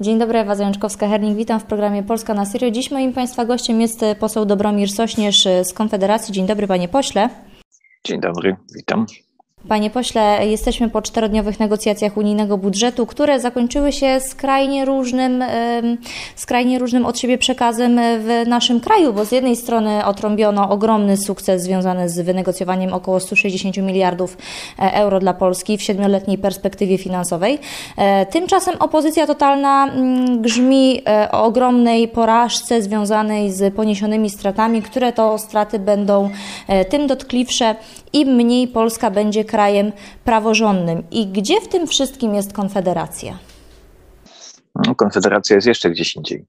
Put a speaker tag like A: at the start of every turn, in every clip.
A: Dzień dobry, Ewa Zajączkowska-Hernik. Witam w programie Polska na Serio. Dziś moim Państwa gościem jest poseł Dobromir Sośnierz z Konfederacji. Dzień dobry, Panie Pośle.
B: Dzień dobry, witam.
A: Panie pośle, jesteśmy po czterodniowych negocjacjach unijnego budżetu, które zakończyły się skrajnie różnym, skrajnie różnym od siebie przekazem w naszym kraju, bo z jednej strony otrąbiono ogromny sukces związany z wynegocjowaniem około 160 miliardów e, euro dla Polski w siedmioletniej perspektywie finansowej. E, tymczasem opozycja totalna mm, grzmi e, o ogromnej porażce związanej z poniesionymi stratami, które to straty będą tym dotkliwsze, im mniej Polska będzie krajem praworządnym. I gdzie w tym wszystkim jest Konfederacja?
B: No, Konfederacja jest jeszcze gdzieś indziej.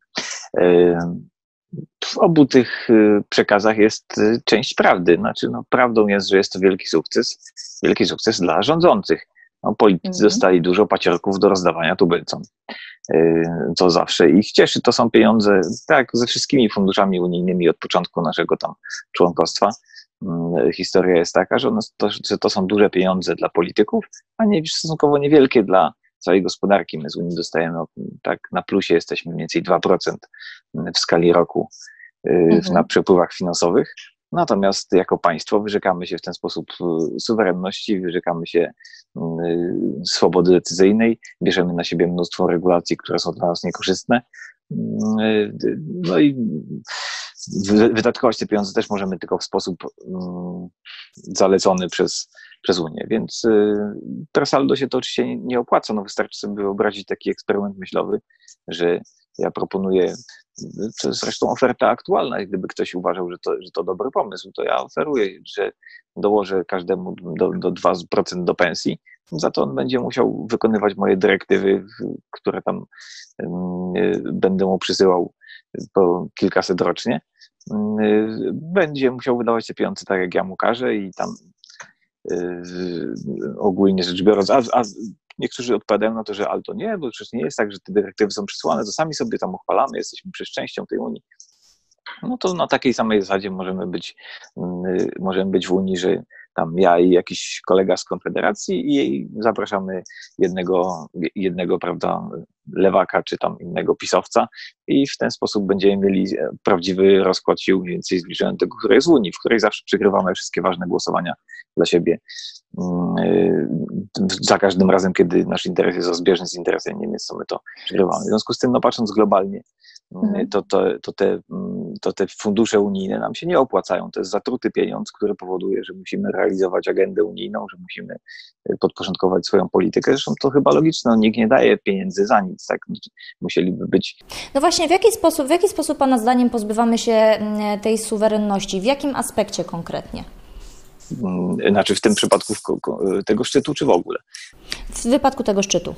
B: W obu tych y, przekazach jest y, część prawdy. Znaczy, no, prawdą jest, że jest to wielki sukces, wielki sukces dla rządzących. No, politycy mhm. dostali dużo paciorków do rozdawania tubylcom. Co zawsze ich cieszy. To są pieniądze, tak, ze wszystkimi funduszami unijnymi od początku naszego tam członkostwa. Mm, historia jest taka, że, to, że to są duże pieniądze dla polityków, a nie stosunkowo niewielkie dla całej gospodarki. My z Unii dostajemy tak na plusie jesteśmy mniej więcej 2% w skali roku y, mhm. na przepływach finansowych. Natomiast jako państwo wyrzekamy się w ten sposób y, suwerenności, wyrzekamy się y, swobody decyzyjnej, bierzemy na siebie mnóstwo regulacji, które są dla nas niekorzystne. No i wydatkować te pieniądze też możemy tylko w sposób mm, zalecony przez, przez Unię. Więc y, Trasaldo się to oczywiście nie opłaca. No wystarczy sobie wyobrazić taki eksperyment myślowy, że ja proponuję, to zresztą oferta aktualna, gdyby ktoś uważał, że to, że to dobry pomysł, to ja oferuję, że dołożę każdemu do, do 2% do pensji, za to on będzie musiał wykonywać moje dyrektywy, które tam y, będę mu przysyłał po kilkaset rocznie będzie musiał wydawać te pieniądze tak, jak ja mu każę i tam y, ogólnie rzecz biorąc, a, a niektórzy odpowiadają na to, że ale to nie, bo przecież nie jest tak, że te dyrektywy są przysłane, to sami sobie tam uchwalamy, jesteśmy przez częścią tej Unii. No to na takiej samej zasadzie możemy być, y, możemy być w Unii, że tam ja i jakiś kolega z Konfederacji i zapraszamy jednego, jednego prawda, lewaka czy tam innego pisowca i w ten sposób będziemy mieli prawdziwy rozkład sił mniej więcej zbliżony do tego, który jest w Unii, w której zawsze przegrywamy wszystkie ważne głosowania dla siebie. Mm, za każdym razem, kiedy nasz interes jest rozbieżny z interesem Niemiec, to my to przegrywamy. W związku z tym, no patrząc globalnie. To, to, to, te, to te fundusze unijne nam się nie opłacają. To jest zatruty pieniądz, który powoduje, że musimy realizować agendę unijną, że musimy y, podporządkować swoją politykę. Zresztą to chyba logiczne, no, nikt nie daje pieniędzy za nic, tak? Musieliby być.
A: No właśnie, w jaki sposób, w jaki sposób Pana zdaniem pozbywamy się tej suwerenności? W jakim aspekcie konkretnie?
B: Znaczy w tym przypadku tego szczytu, czy w ogóle?
A: W wypadku tego szczytu.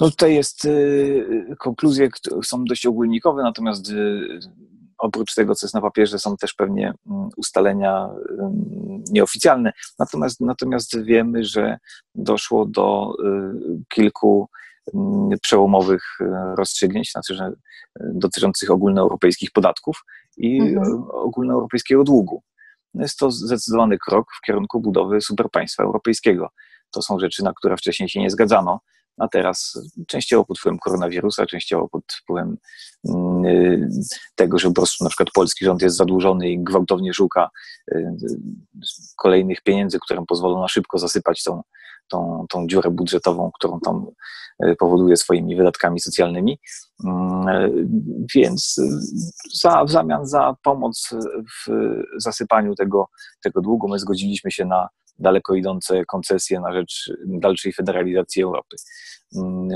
B: No tutaj jest, y, konkluzje są dość ogólnikowe, natomiast y, oprócz tego, co jest na papierze, są też pewnie mm, ustalenia nieoficjalne. Natomiast, natomiast wiemy, że doszło do y, kilku mm, przełomowych rozstrzygnięć, znaczy, że dotyczących ogólnoeuropejskich podatków i mhm. ogólnoeuropejskiego długu. Jest to zdecydowany krok w kierunku budowy superpaństwa europejskiego. To są rzeczy, na które wcześniej się nie zgadzano a teraz częściowo pod wpływem koronawirusa, częściowo pod wpływem mm, y, tego, że po prostu na przykład polski rząd jest zadłużony i gwałtownie szuka y, kolejnych pieniędzy, które pozwolą na szybko zasypać tą, tą, tą dziurę budżetową, którą tam y, powoduje swoimi wydatkami socjalnymi. Mm, więc za, w zamian za pomoc w zasypaniu tego, tego długu my zgodziliśmy się na daleko idące koncesje na rzecz dalszej federalizacji Europy. Mm,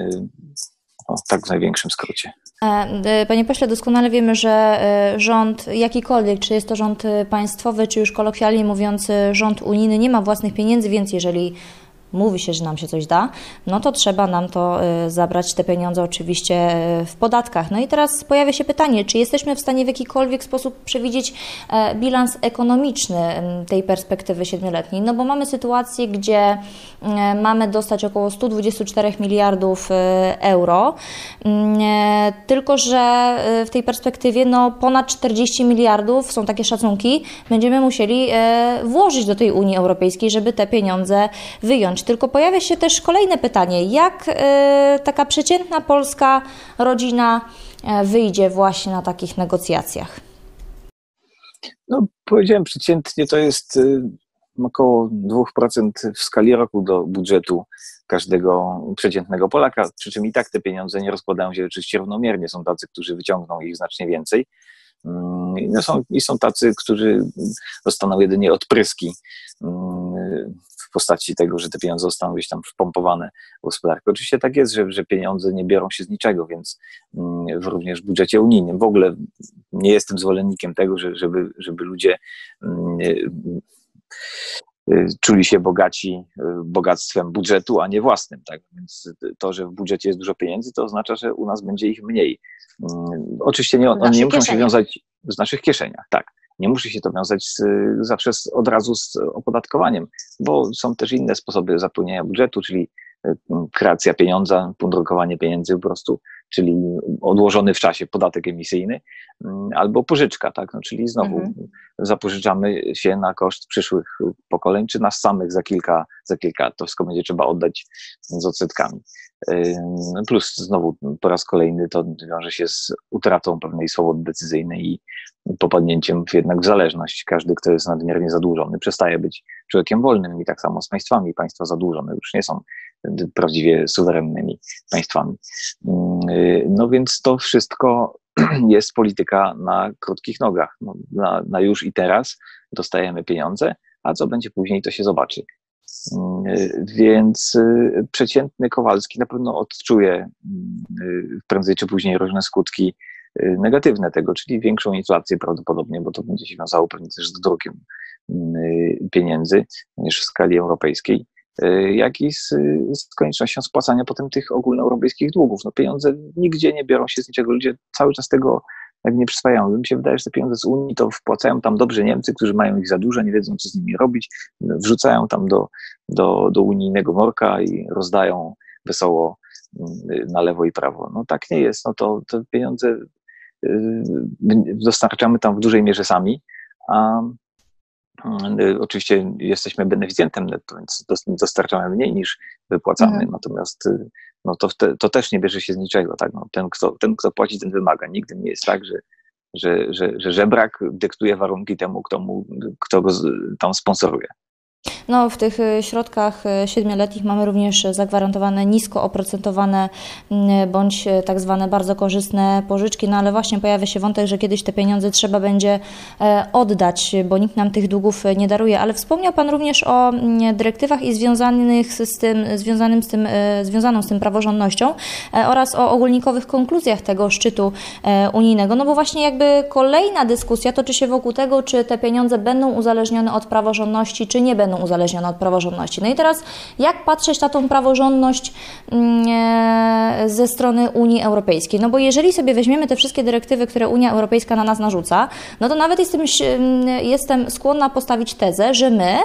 B: o, tak w największym skrócie.
A: E, e, panie pośle, doskonale wiemy, że e, rząd jakikolwiek, czy jest to rząd państwowy, czy już kolokwialnie mówiąc rząd unijny, nie ma własnych pieniędzy, więc jeżeli mówi się, że nam się coś da, no to trzeba nam to y, zabrać te pieniądze oczywiście y, w podatkach. No i teraz pojawia się pytanie, czy jesteśmy w stanie w jakikolwiek sposób przewidzieć e, bilans ekonomiczny tej perspektywy siedmioletniej? No bo mamy sytuację, gdzie e, mamy dostać około 124 miliardów e, euro, mm, tylko że w tej perspektywie no ponad 40 miliardów, są takie szacunki, będziemy musieli włożyć do tej Unii Europejskiej, żeby te pieniądze wyjąć. Tylko pojawia się też kolejne pytanie: jak taka przeciętna polska rodzina wyjdzie właśnie na takich negocjacjach?
B: No, powiedziałem przeciętnie, to jest około 2% w skali roku do budżetu każdego przeciętnego Polaka, przy czym i tak te pieniądze nie rozkładają się oczywiście równomiernie. Są tacy, którzy wyciągną ich znacznie więcej. Mm, no są, I są tacy, którzy dostaną jedynie odpryski mm, postaci tego, że te pieniądze zostaną gdzieś tam wpompowane w gospodarkę. Oczywiście tak jest, że, że pieniądze nie biorą się z niczego, więc mm, również w budżecie unijnym w ogóle nie jestem zwolennikiem tego, że, żeby, żeby ludzie Y, czuli się bogaci y, bogactwem budżetu, a nie własnym. Tak? Więc to, że w budżecie jest dużo pieniędzy, to oznacza, że u nas będzie ich mniej. Mm, oczywiście nie, one nie muszą się wiązać z naszych kieszeniach, tak. Nie musi się to wiązać z, zawsze z, od razu z opodatkowaniem, bo są też inne sposoby zapłynienia budżetu, czyli y, kreacja pieniądza, drukowanie pieniędzy po prostu czyli odłożony w czasie podatek emisyjny, mm, albo pożyczka, tak? No, czyli znowu mhm. zapożyczamy się na koszt przyszłych pokoleń, czy nas samych za kilka, za kilka, to wszystko będzie trzeba oddać z odsetkami. Plus znowu po raz kolejny to wiąże się z utratą pewnej swobody decyzyjnej i popadnięciem jednak w zależność. Każdy, kto jest nadmiernie zadłużony, przestaje być człowiekiem wolnym i tak samo z państwami. Państwa zadłużone już nie są prawdziwie suwerennymi państwami. No więc to wszystko jest polityka na krótkich nogach. No, na, na już i teraz dostajemy pieniądze, a co będzie później, to się zobaczy. Więc y, przeciętny Kowalski na pewno odczuje y, prędzej czy później różne skutki y, negatywne tego, czyli większą inflację prawdopodobnie, bo to będzie się wiązało pewnie też z drukiem pieniędzy niż w skali europejskiej. Y, jak i z, z, koniecznością spłacania potem tych ogólnoeuropejskich długów. No pieniądze nigdzie nie biorą się z niczego, ludzie cały czas tego jak nie przyswajają. Mi się wydaje, że te pieniądze z Unii to wpłacają tam dobrzy Niemcy, którzy mają ich za dużo, nie wiedzą, co z nimi robić, wrzucają tam do, do, do unijnego morka i rozdają wesoło y, na lewo i prawo. No tak nie jest, no to te pieniądze y, dostarczamy tam w dużej mierze sami, a Y, oczywiście jesteśmy beneficjentem netto, więc dostarczamy mniej niż wypłacamy, mhm. natomiast y, no to, te, to też nie bierze się z niczego. Tak? No, ten, kto, ten, kto płaci, ten wymaga. Nigdy nie jest tak, że, że, że, że żebrak dyktuje warunki temu, kto, mu, kto go tam sponsoruje.
A: No, w tych y, środkach y, siedmioletnich mamy również zagwarantowane nisko oprocentowane mm, bądź y, tak zwane bardzo korzystne pożyczki, no ale właśnie pojawia się wątek, że kiedyś te pieniądze trzeba będzie e, oddać, bo nikt nam tych długów nie daruje. Ale wspomniał Pan również o mm, dyrektywach i związanych z tym, związanym z tym, e, związaną z tym praworządnością e, oraz o ogólnikowych konkluzjach tego szczytu unijnego. No bo właśnie jakby kolejna dyskusja toczy się wokół tego, czy te pieniądze będą uzależnione od praworządności, czy nie będą uzależnione uzależniona od praworządności. No i teraz, jak patrzeć na tą praworządność mm, e, ze strony Unii Europejskiej? No bo jeżeli sobie weźmiemy te wszystkie dyrektywy, które Unia Europejska na nas narzuca, no to nawet jestem, jestem skłonna postawić tezę, że my,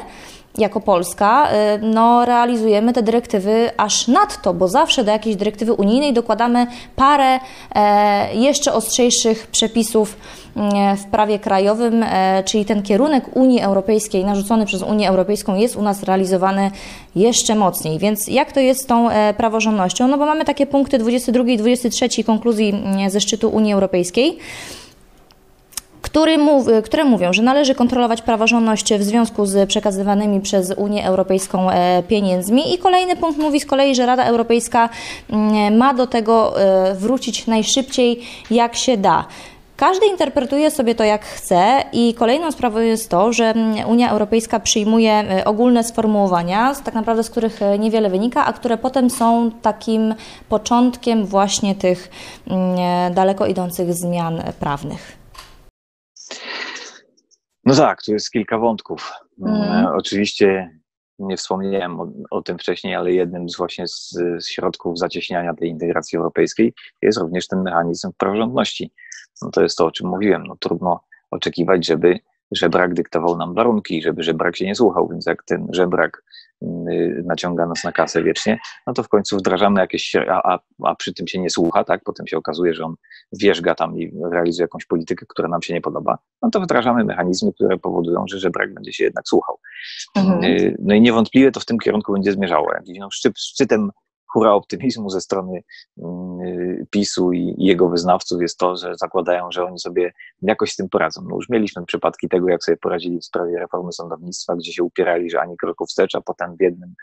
A: jako Polska y, no, realizujemy te dyrektywy aż nadto, bo zawsze do jakiejś dyrektywy unijnej dokładamy parę e, jeszcze ostrzejszych przepisów w prawie krajowym, e, czyli ten kierunek Unii Europejskiej narzucony przez Unię Europejską jest u nas realizowany jeszcze mocniej. Więc jak to jest z tą e, praworządnością? No bo mamy takie punkty 22 i 23 konkluzji mm, ze szczytu Unii Europejskiej który mów, które mówią, że należy kontrolować praworządność w związku z przekazywanymi przez Unię Europejską e, pieniędzmi. I kolejny punkt mówi z kolei, że Rada Europejska mm, ma do tego e, wrócić najszybciej, jak się da. Każdy interpretuje sobie to jak chce i kolejną sprawą jest to, że Unia Europejska przyjmuje e, ogólne sformułowania, tak naprawdę z których niewiele wynika, a które potem są takim początkiem właśnie tych mm, daleko idących zmian prawnych.
B: No tak, tu jest kilka wątków. Mm. Oczywiście nie wspomniałem o, o, tym wcześniej, ale jednym z właśnie z, z, środków zacieśniania tej integracji europejskiej jest również ten mechanizm praworządności. No to jest to, o czym mówiłem. No trudno oczekiwać, żeby żebrak dyktował nam warunki, żeby żebrak się nie słuchał, więc jak ten żebrak y, naciąga nas na kasę wiecznie, no to w końcu wdrażamy jakieś, a, a, a przy tym się nie słucha, tak? Potem się okazuje, że on wierzga tam i realizuje jakąś politykę, która nam się nie podoba, no to wdrażamy mechanizmy, które powodują, że żebrak będzie się jednak słuchał. Mhm. Y, no i niewątpliwie to w tym kierunku będzie zmierzało. Jakiś no, szczyt, szczytem hura optymizmu ze strony mm, PiSu i jego wyznawców jest to, że zakładają, że oni sobie jakoś z tym poradzą. No już mieliśmy przypadki tego, jak sobie poradzili w sprawie reformy sądownictwa, gdzie się upierali, że ani kroku wstecz, a potem w jednym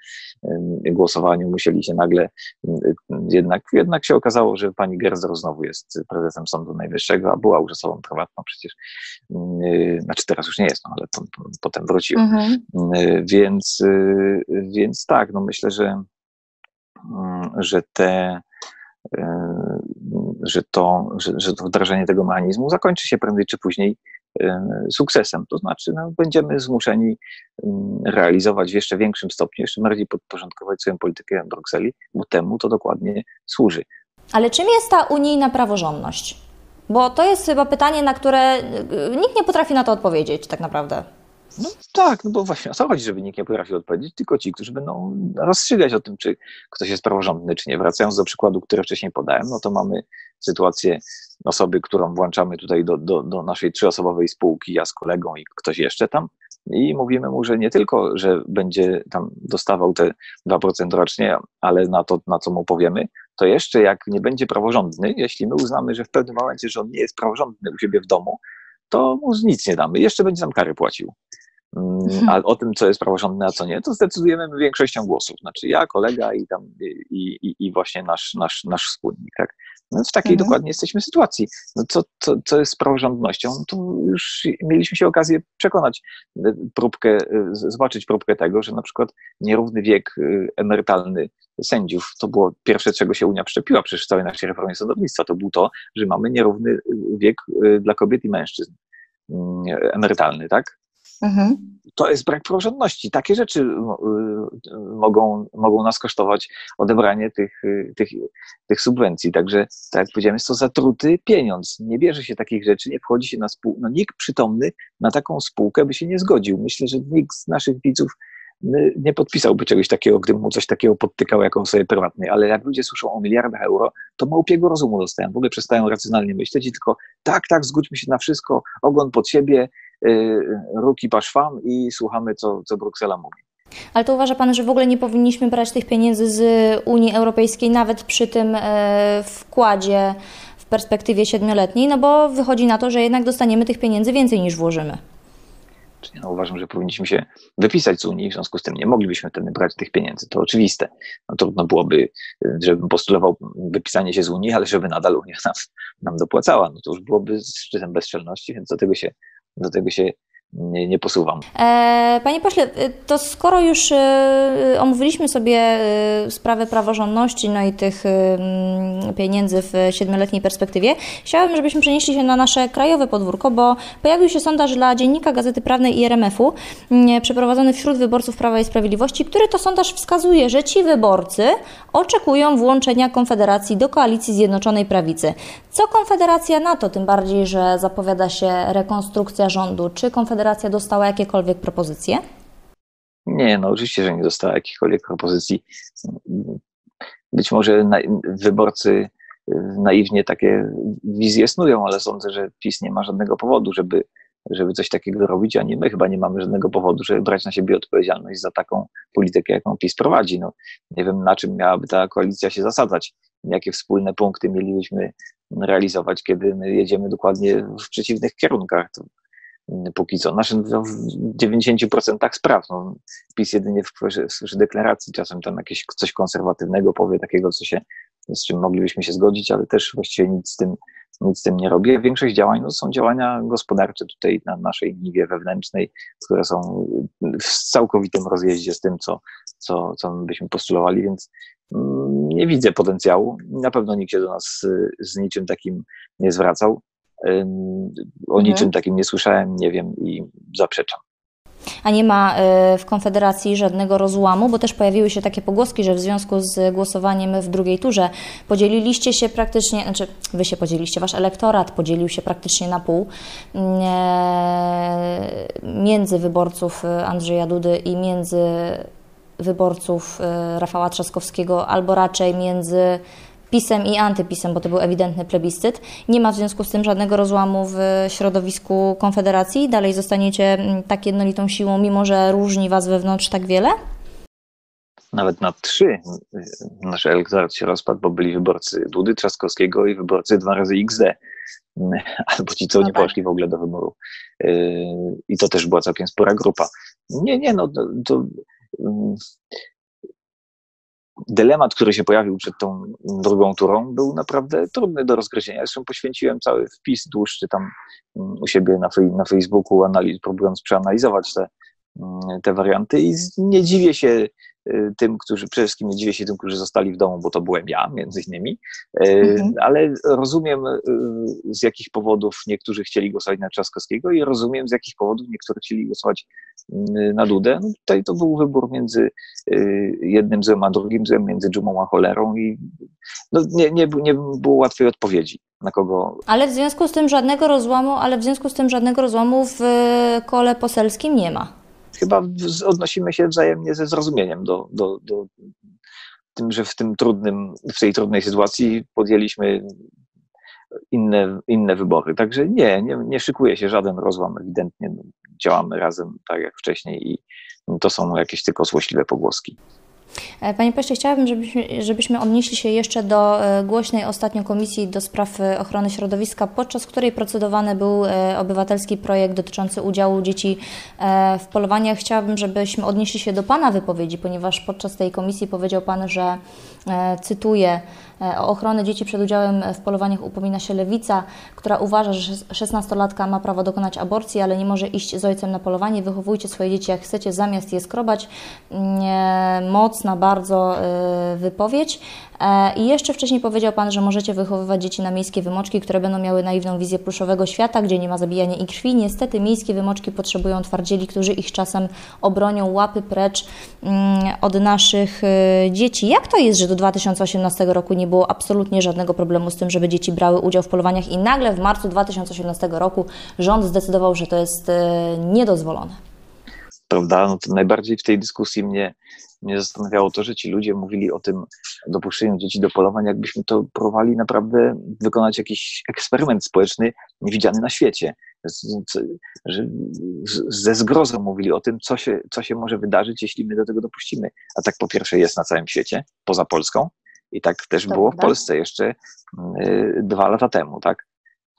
B: głosowaniu musieli się nagle, jednak, jednak się okazało, że pani Gersdorf znowu jest prezesem Sądu Najwyższego, a była już osobą prywatną przecież, znaczy teraz już nie jest, no, ale to, to, potem wrócił. Mhm. Więc, y, więc tak, no myślę, że Mm, że te e, że to, że, że to wdrażanie tego mechanizmu zakończy się prędzej czy później e, sukcesem. To znaczy, no, będziemy zmuszeni mm, realizować w jeszcze większym stopniu, jeszcze bardziej podporządkować swoją politykę Brukseli, bo temu to dokładnie służy.
A: Ale czym jest ta unijna praworządność? Bo to jest chyba pytanie, na które e, nikt nie potrafi na to odpowiedzieć tak naprawdę.
B: No tak, no bo właśnie o co chodzi, żeby nikt nie potrafił odpowiedzieć, tylko ci, którzy będą rozstrzygać o tym, czy ktoś jest praworządny, czy nie. Wracając do przykładu, który wcześniej podałem, no to mamy sytuację osoby, którą włączamy tutaj do, do, do naszej trzyosobowej spółki, ja z kolegą i ktoś jeszcze tam, i mówimy mu, że nie tylko, że będzie tam dostawał te 2% rocznie, ale na to, na co mu powiemy, to jeszcze jak nie będzie praworządny, jeśli my uznamy, że w pewnym momencie, że on nie jest praworządny u siebie w domu, to mu nic nie damy. Jeszcze będzie nam kary płacił. Mhm. A o tym, co jest praworządne, a co nie, to zdecydujemy większością głosów. Znaczy ja, kolega i tam i, i, i właśnie nasz, nasz, nasz wspólnik. Tak? No w takiej mhm. dokładnie jesteśmy sytuacji. No co, co, co jest z praworządnością? No to już mieliśmy się okazję przekonać e, próbkę, e, zobaczyć próbkę tego, że na przykład nierówny wiek e, emerytalny sędziów, to było pierwsze, czego się Unia przyczepiła przecież w całej naszej reformie sądownictwa, to był to, że mamy nierówny wiek dla kobiet i mężczyzn mm, emerytalny, tak? Mhm. To jest brak praworządności. Takie rzeczy y, y, mogą, mogą nas kosztować odebranie tych, y, tych, tych subwencji. Także, tak jak powiedziałem, jest to zatruty pieniądz. Nie bierze się takich rzeczy, nie wchodzi się na spółkę. No, nikt przytomny na taką spółkę by się nie zgodził. Myślę, że nikt z naszych widzów nie podpisałby czegoś takiego, gdyby mu coś takiego podtykał jako osobie prywatnej, ale jak ludzie słyszą o miliardach euro, to małpiego rozumu dostają, w ogóle przestają racjonalnie myśleć i tylko tak, tak, zgódźmy się na wszystko, ogon pod siebie, ruki paszwam i słuchamy, co, co Bruksela mówi.
A: Ale to uważa Pan, że w ogóle nie powinniśmy brać tych pieniędzy z Unii Europejskiej, nawet przy tym e, wkładzie w perspektywie siedmioletniej, no bo wychodzi na to, że jednak dostaniemy tych pieniędzy więcej niż włożymy.
B: No, uważam, że powinniśmy się wypisać z Unii, w związku z tym nie moglibyśmy wtedy brać tych pieniędzy. To oczywiste. No, trudno byłoby, żebym postulował wypisanie się z Unii, ale żeby nadal Unia nam, nam dopłacała. No to już byłoby szczytem bezczelności, więc do tego się do tego się nie, nie posuwam.
A: E, panie pośle, to skoro już e, omówiliśmy sobie sprawę praworządności, no i tych pieniędzy w siedmioletniej perspektywie, chciałabym, żebyśmy przenieśli się na nasze krajowe podwórko, bo pojawił się sondaż dla Dziennika Gazety Prawnej i RMF-u przeprowadzony wśród wyborców Prawa i Sprawiedliwości, który to sondaż wskazuje, że ci wyborcy oczekują włączenia Konfederacji do koalicji Zjednoczonej Prawicy. Co Konfederacja na to, tym bardziej, że zapowiada się rekonstrukcja rządu? Czy Konfederacja dostała jakiekolwiek propozycje?
B: Nie, no oczywiście, że nie dostała jakichkolwiek propozycji. Być może na, wyborcy naiwnie takie wizje snują, ale sądzę, że PiS nie ma żadnego powodu, żeby, żeby coś takiego robić, ani my chyba nie mamy żadnego powodu, żeby brać na siebie odpowiedzialność za taką politykę, jaką PiS prowadzi. No, nie wiem, na czym miałaby ta koalicja się zasadzać, jakie wspólne punkty mielibyśmy realizować, kiedy my jedziemy dokładnie w przeciwnych kierunkach. To póki co. Znaczy, no, w 90% spraw. No, PiS jedynie w kwestii deklaracji czasem tam jakieś coś konserwatywnego powie, takiego, co się, z czym moglibyśmy się zgodzić, ale też właściwie nic z tym, nic z tym nie robi. Większość działań no, są działania gospodarcze tutaj na naszej niwie wewnętrznej, które są w całkowitym rozjeździe z tym, co, co, co byśmy postulowali, więc mm, nie widzę potencjału. Na pewno nikt się do nas z niczym takim nie zwracał. O niczym mhm. takim nie słyszałem, nie wiem i zaprzeczam.
A: A nie ma w Konfederacji żadnego rozłamu, bo też pojawiły się takie pogłoski, że w związku z głosowaniem w drugiej turze podzieliliście się praktycznie, znaczy wy się podzieliliście, wasz elektorat podzielił się praktycznie na pół między wyborców Andrzeja Dudy i między wyborców Rafała Trzaskowskiego, albo raczej między pisem i antypisem, bo to był ewidentny plebiscyt. Nie ma w związku z tym żadnego rozłamu w środowisku Konfederacji. Dalej zostaniecie mm, tak jednolitą siłą, mimo że różni Was wewnątrz tak wiele?
B: Nawet na trzy nasz elektorat się rozpadł, bo byli wyborcy Dudy Trzaskowskiego i wyborcy dwa razy XD. Albo ci, co no nie tak. poszli w ogóle do wyboru. Yy, I to też była całkiem spora grupa. Nie, nie, no to, to dylemat, który się pojawił przed tą drugą turą, był naprawdę trudny do rozgryzienia. Zresztą poświęciłem cały wpis dłuższy tam mm, u siebie na, na Facebooku, analiz, próbując przeanalizować te, mm, te warianty i nie dziwię się tym, którzy, przede wszystkim nie dziwię się tym, którzy zostali w domu, bo to byłem ja, między innymi, y, mhm. ale rozumiem y, z jakich powodów niektórzy chcieli głosować na Trzaskowskiego i rozumiem z jakich powodów niektórzy chcieli głosować na Dudę. No tutaj to był wybór między jednym złem a drugim złem, między dżumą a cholerą i no nie, nie, nie było łatwej odpowiedzi na kogo.
A: Ale w związku z tym żadnego rozłamu, ale w związku z tym żadnego rozłamu w kole poselskim nie ma
B: chyba odnosimy się wzajemnie ze zrozumieniem do, do, do tym, że w tym trudnym, w tej trudnej sytuacji podjęliśmy inne, inne wybory. Także nie, nie, nie szykuje się żaden rozłam, ewidentnie działamy razem tak jak wcześniej i to są jakieś tylko złośliwe pogłoski.
A: E, panie pośle, chciałabym, żebyśmy, żebyśmy odnieśli się jeszcze do e, głośnej ostatnio Komisji do Spraw e, Ochrony Środowiska, podczas której procedowany był obywatelski projekt dotyczący udziału dzieci w polowaniach. Chciałabym, żebyśmy odnieśli się do Pana wypowiedzi, ponieważ podczas tej komisji powiedział Pan, że cytuję, o ochronę dzieci przed udziałem w polowaniach upomina się lewica, która uważa, że 16-latka ma prawo dokonać aborcji, ale nie może iść z ojcem na polowanie. Wychowujcie swoje dzieci jak chcecie, zamiast je skrobać. Mocna bardzo y, wypowiedź. E, I jeszcze wcześniej powiedział Pan, że możecie wychowywać dzieci na miejskie wymoczki, które będą miały naiwną wizję pluszowego świata, gdzie nie ma zabijania i krwi. Niestety miejskie wymoczki potrzebują twardzieli, którzy ich czasem obronią łapy precz mm, od naszych dzieci. Jak to jest, że do 2018 roku nie było absolutnie żadnego problemu z tym, żeby dzieci brały udział w polowaniach i nagle w marcu 2018 roku rząd zdecydował, że to jest y, niedozwolone?
B: Prawda? No to najbardziej w tej dyskusji mnie mnie zastanawiało to, że ci ludzie mówili o tym dopuszczeniu dzieci do polowań, jakbyśmy to próbowali naprawdę wykonać jakiś eksperyment społeczny niewidziany na świecie. Że ze zgrozą mówili o tym, co się, co się może wydarzyć, jeśli my do tego dopuścimy. A tak po pierwsze jest na całym świecie, poza Polską, i tak też było w Polsce jeszcze y, dwa lata temu, tak?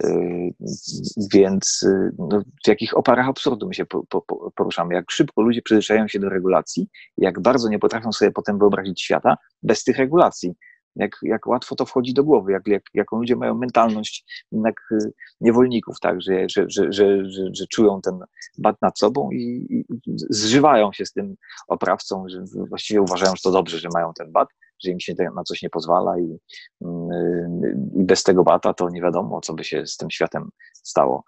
B: Y, więc y, no, w jakich oparach absurdu my się poruszamy, jak szybko ludzie przyzwyczajają się do regulacji, jak bardzo nie potrafią sobie potem wyobrazić świata bez tych regulacji. Jak, jak łatwo to wchodzi do głowy, jak, jak, jaką ludzie mają mentalność jednak niewolników, tak, że, że, że, że, że, czują ten bat nad sobą i, i zżywają się z tym oprawcą, że właściwie uważają, że to dobrze, że mają ten bat, że im się na coś nie pozwala i, i bez tego bata to nie wiadomo, co by się z tym światem stało.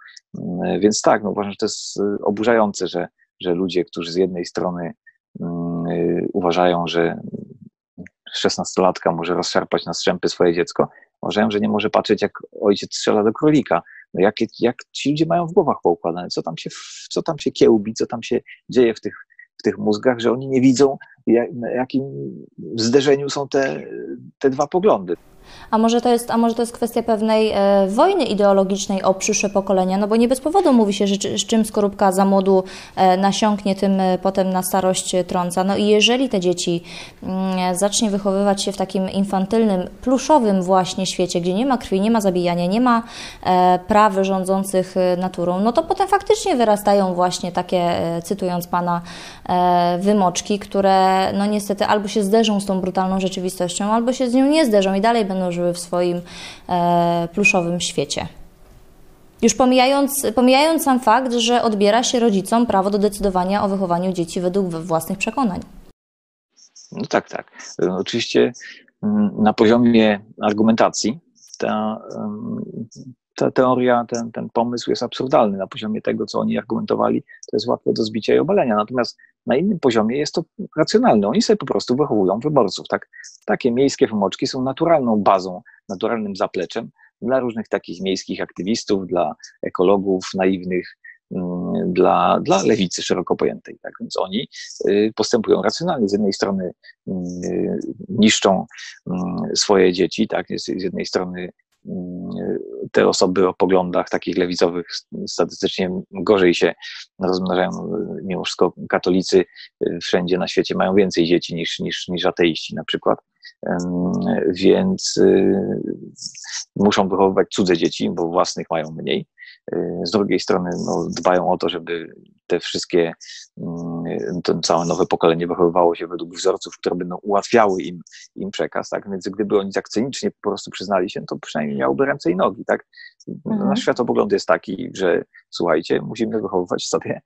B: Więc tak, no uważam, że to jest oburzające, że, że ludzie, którzy z jednej strony uważają, że szesnastolatka może rozszarpać na strzępy swoje dziecko, uważają, że nie może patrzeć, jak ojciec strzela do królika. No jak, jak ci ludzie mają w głowach poukładane, co tam się, co tam się kiełbi, co tam się dzieje w tych w tych mózgach, że oni nie widzą, jakim zderzeniu są te, te dwa poglądy.
A: A może to jest, a może to jest kwestia pewnej e, wojny ideologicznej o przyszłe pokolenia? No bo nie bez powodu mówi się, że z czym skorupka za młodu e, nasiąknie, tym e, potem na starość trąca. No i jeżeli te dzieci mm, zacznie wychowywać się w takim infantylnym, pluszowym właśnie świecie, gdzie nie ma krwi, nie ma zabijania, nie ma e, praw rządzących e, naturą, no to potem faktycznie wyrastają właśnie takie, e, cytując Pana, wymoczki, które no niestety albo się zderzą z tą brutalną rzeczywistością, albo się z nią nie zderzą i dalej będą żyły w swoim e, pluszowym świecie. Już pomijając, pomijając sam fakt, że odbiera się rodzicom prawo do decydowania o wychowaniu dzieci według własnych przekonań.
B: No tak, tak. Oczywiście mm, na poziomie argumentacji ta, ta teoria, ten, ten pomysł jest absurdalny na poziomie tego, co oni argumentowali, to jest łatwe do zbicia i obalenia. Natomiast na innym poziomie jest to racjonalne. Oni sobie po prostu wychowują wyborców. Tak? Takie miejskie wymoczki są naturalną bazą, naturalnym zapleczem dla różnych takich miejskich aktywistów, dla ekologów naiwnych, mm, dla, dla lewicy szeroko pojętej. Tak? Więc oni y, postępują racjonalnie. Z jednej strony mm, niszczą mm, swoje dzieci, tak? z jednej strony te osoby o poglądach takich lewicowych statystycznie gorzej się rozmnażają. Mimo wszystko katolicy wszędzie na świecie mają więcej dzieci niż, niż, niż ateiści na przykład. Więc y, muszą wychowywać cudze dzieci, bo własnych mają mniej. Y, z drugiej strony no, dbają o to, żeby te wszystkie, to całe nowe pokolenie wychowywało się według wzorców, które będą ułatwiały im, im przekaz, tak? Więc gdyby oni tak cynicznie po prostu przyznali się, to przynajmniej miałby ręce i nogi, tak? Mhm. Nasz światopogląd jest taki, że słuchajcie, musimy wychowywać sobie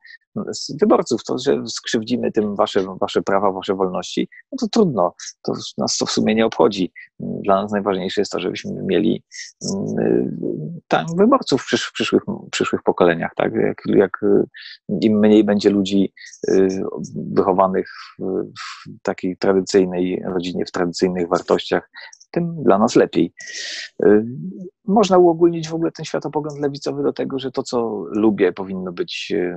B: wyborców. To, że skrzywdzimy tym wasze, wasze prawa, wasze wolności, no to trudno. To nas to w sumie nie obchodzi. Dla nas najważniejsze jest to, żebyśmy mieli mm, tam wyborców w, przysz, w przyszłych, przyszłych pokoleniach. Tak? Jak, jak im mniej będzie ludzi wychowanych w takiej tradycyjnej rodzinie, w tradycyjnych wartościach, tym dla nas lepiej. Y, można uogólnić w ogóle ten światopogląd lewicowy do tego, że to, co lubię, powinno być y,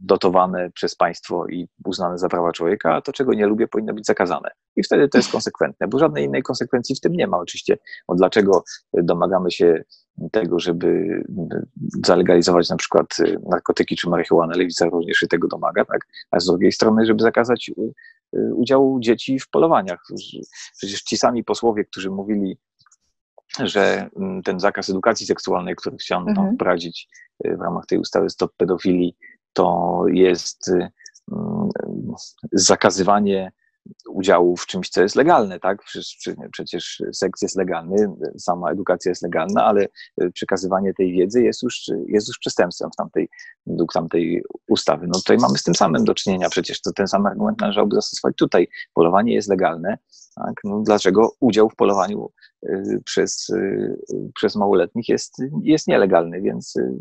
B: dotowane przez państwo i uznane za prawa człowieka, a to, czego nie lubię, powinno być zakazane. I wtedy to jest konsekwentne, bo żadnej innej konsekwencji w tym nie ma. Oczywiście, o dlaczego domagamy się tego, żeby zalegalizować na przykład narkotyki czy marihuanę, lewica również się tego domaga, tak? a z drugiej strony, żeby zakazać y, udziału dzieci w polowaniach. Przecież ci sami posłowie, którzy mówili, że mm, ten zakaz edukacji seksualnej, który chciano mhm. wprowadzić y, w ramach tej ustawy Stop Pedofilii, to jest y, mm, zakazywanie udziału w czymś, co jest legalne, tak? Przecież seks jest legalny, sama edukacja jest legalna, ale e, przekazywanie tej wiedzy jest już, jest już przestępstwem w tamtej, według tamtej ustawy. No tutaj mamy z tym samym do czynienia, przecież to ten sam argument należałoby zastosować tutaj. Polowanie jest legalne, tak? No dlaczego udział w polowaniu przez, y, przez małoletnich jest, jest nielegalny, więc y,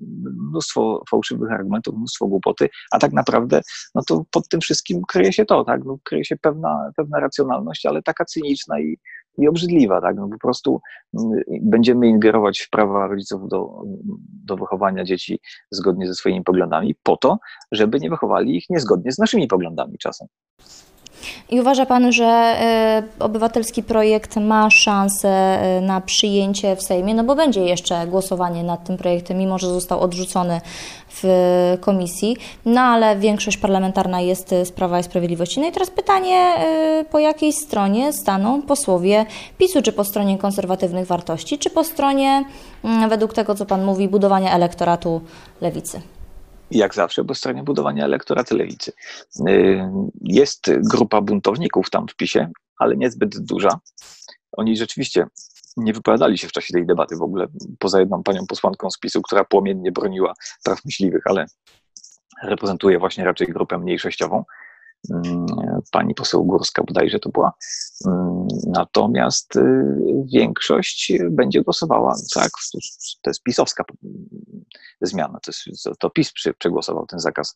B: mnóstwo fałszywych argumentów, mnóstwo głupoty, a tak naprawdę no to pod tym wszystkim kryje się to, tak? No, kryje się pewna, pewna racjonalność, ale taka cyniczna i, i obrzydliwa, tak? No po prostu będziemy ingerować w prawa rodziców do, do wychowania dzieci zgodnie ze swoimi poglądami po to, żeby nie wychowali ich niezgodnie z naszymi poglądami czasem.
A: I uważa Pan, że e, obywatelski projekt ma szansę e, na przyjęcie w Sejmie, no bo będzie jeszcze głosowanie nad tym projektem, mimo że został odrzucony w komisji, no ale większość parlamentarna jest z Prawa i Sprawiedliwości. No i teraz pytanie, e, po jakiej stronie staną posłowie PiSu, czy po stronie konserwatywnych wartości, czy po stronie, mm, według tego co Pan mówi, budowania elektoratu lewicy?
B: Jak zawsze po stronie budowania elektoratu lewicy. Y, jest grupa buntowników tam w PiSie, ale niezbyt duża. Oni rzeczywiście nie wypowiadali się w czasie tej debaty w ogóle, poza jedną panią posłanką z PiSu, która płomiennie broniła praw myśliwych, ale reprezentuje właśnie raczej grupę mniejszościową. Mm, pani poseł Górska bodajże to była. Mm, natomiast y, większość będzie głosowała, tak, to jest pisowska zmiana, to, jest, to PiS przegłosował ten zakaz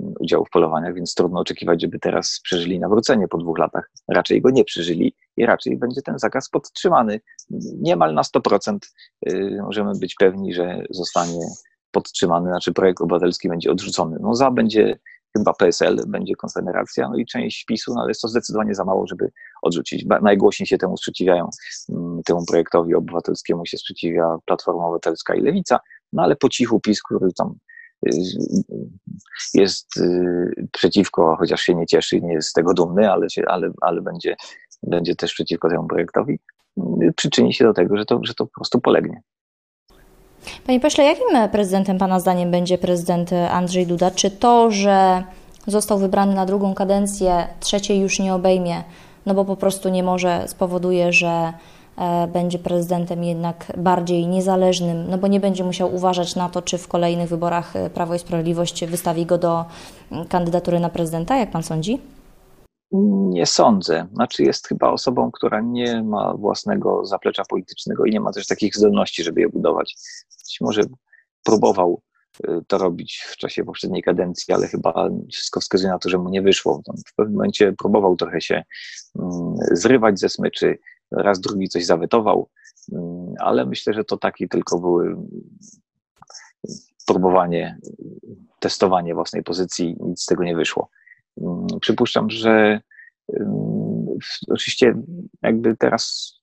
B: mm, udziału w polowaniach, więc trudno oczekiwać, żeby teraz przeżyli nawrócenie po dwóch latach. Raczej go nie przeżyli i raczej będzie ten zakaz podtrzymany niemal na 100%. Y, możemy być pewni, że zostanie podtrzymany, znaczy projekt obywatelski będzie odrzucony. No za będzie chyba PSL, będzie Konfederacja, no i część PiSu, no ale jest to zdecydowanie za mało, żeby odrzucić. Najgłośniej się temu sprzeciwiają, mm, temu projektowi obywatelskiemu się sprzeciwia Platforma Obywatelska i Lewica, no ale po cichu PiS, który tam y, jest y, przeciwko, chociaż się nie cieszy, nie jest z tego dumny, ale, się, ale, ale będzie, będzie też przeciwko temu projektowi, y, przyczyni się do tego, że to, że to po prostu polegnie.
A: Panie pośle, jakim prezydentem Pana zdaniem będzie prezydent Andrzej Duda? Czy to, że został wybrany na drugą kadencję, trzeciej już nie obejmie, no bo po prostu nie może, spowoduje, że e, będzie prezydentem jednak bardziej niezależnym, no bo nie będzie musiał uważać na to, czy w kolejnych wyborach Prawo i Sprawiedliwość wystawi go do kandydatury na prezydenta, jak Pan sądzi?
B: Nie sądzę. Znaczy jest chyba osobą, która nie ma własnego zaplecza politycznego i nie ma też takich zdolności, żeby je budować. Być może próbował y, to robić w czasie poprzedniej kadencji, ale chyba wszystko wskazuje na to, że mu nie wyszło. W pewnym momencie próbował trochę się mm, zrywać ze smyczy, raz drugi coś zawetował, mm, ale myślę, że to taki tylko były próbowanie, testowanie własnej pozycji, nic z tego nie wyszło. Mm, przypuszczam, że oczywiście jakby teraz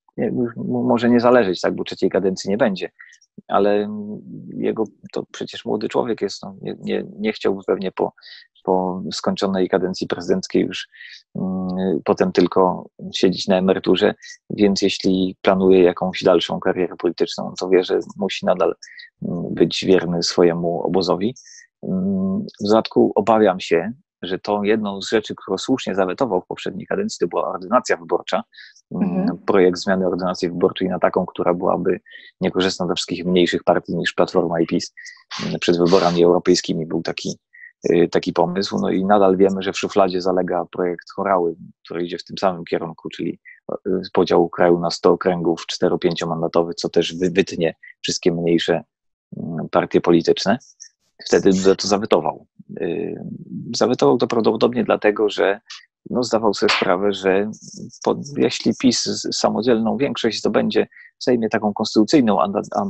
B: może nie zależeć, tak, bo trzeciej kadencji nie będzie, ale jego to przecież młody człowiek jest, no, nie, nie, nie chciałby pewnie po, po skończonej kadencji prezydenckiej już um, potem tylko siedzieć na emeryturze, więc jeśli planuje jakąś dalszą karierę polityczną, to wie, że musi nadal być wierny swojemu obozowi. W dodatku obawiam się, że tą jedną z rzeczy, którą słusznie zawetował w poprzedniej kadencji, to była ordynacja wyborcza, mhm. projekt zmiany ordynacji wyborczej na taką, która byłaby niekorzystna dla wszystkich mniejszych partii niż Platforma i PiS. Przed wyborami europejskimi był taki, y, taki pomysł. No i nadal wiemy, że w szufladzie zalega projekt Chorały, który idzie w tym samym kierunku, czyli y, podział kraju na 100 okręgów 4-5 mandatowych, co też wytnie wszystkie mniejsze mm, partie polityczne. Wtedy to zawetował. Y, zawetował to prawdopodobnie dlatego, że no, zdawał sobie sprawę, że pod, jeśli PiS samodzielną większość zdobędzie w Sejmie taką konstytucyjną, a, a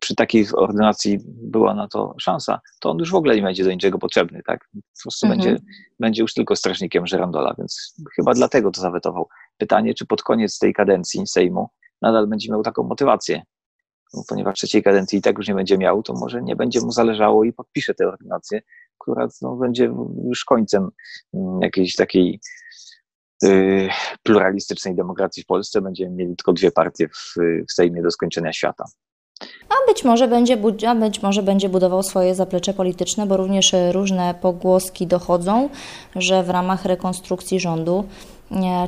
B: przy takiej ordynacji była na to szansa, to on już w ogóle nie będzie do niczego potrzebny, tak? Po prostu mhm. będzie, będzie już tylko strażnikiem Żerandola, więc chyba dlatego to zawetował. Pytanie, czy pod koniec tej kadencji Sejmu nadal będzie miał taką motywację, no, ponieważ trzeciej kadencji i tak już nie będzie miał, to może nie będzie mu zależało i podpisze tę ordynację, która no, będzie już końcem mm, jakiejś takiej yy, pluralistycznej demokracji w Polsce. Będziemy mieli tylko dwie partie w, w Sejmie do skończenia świata.
A: A być, może będzie, a być może będzie budował swoje zaplecze polityczne, bo również różne pogłoski dochodzą, że w ramach rekonstrukcji rządu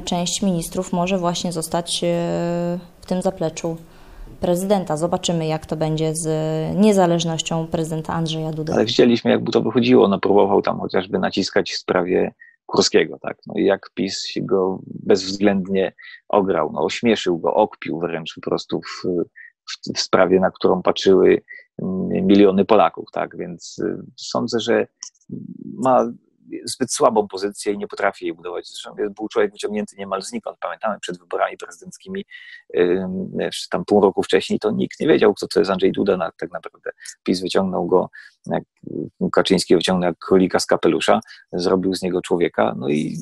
A: część ministrów może właśnie zostać e, w tym zapleczu prezydenta. Zobaczymy, jak to będzie z niezależnością prezydenta Andrzeja Dudy.
B: Ale widzieliśmy, jak to wychodziło. No, próbował tam chociażby naciskać w sprawie Kurskiego, tak? No i jak PiS go bezwzględnie ograł, no, ośmieszył go, okpił wręcz po prostu w, w, w sprawie, na którą patrzyły mm, miliony Polaków, tak? Więc y, sądzę, że ma zbyt słabą pozycję i nie potrafi jej budować. Zresztą był człowiek wyciągnięty niemal znikąd. Pamiętamy przed wyborami prezydenckimi, tam pół roku wcześniej, to nikt nie wiedział, kto to jest Andrzej Duda. Tak naprawdę PiS wyciągnął go, jak Kaczyński wyciągnął jak królika z kapelusza, zrobił z niego człowieka. No i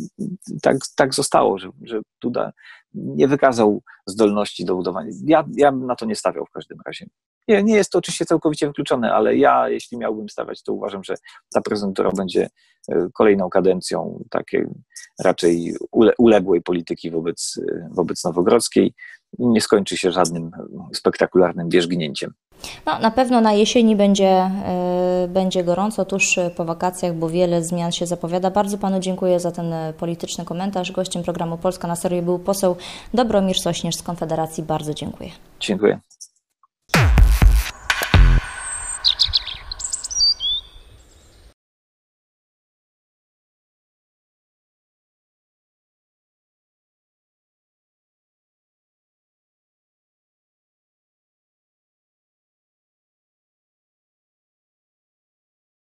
B: tak, tak zostało, że, że Duda nie wykazał zdolności do budowania. Ja, ja bym na to nie stawiał w każdym razie. Nie, nie jest to oczywiście całkowicie wykluczone, ale ja, jeśli miałbym stawiać, to uważam, że ta prezydentura będzie e, kolejną kadencją takiej raczej uległej polityki wobec, e, wobec Nowogrodzkiej nie skończy się żadnym spektakularnym wierzgnięciem.
A: No, na pewno na jesieni będzie, y, będzie gorąco, tuż po wakacjach, bo wiele zmian się zapowiada. Bardzo Panu dziękuję za ten polityczny komentarz. Gościem programu Polska na serio był poseł Dobromir Sośnierz z Konfederacji. Bardzo dziękuję.
B: Dziękuję.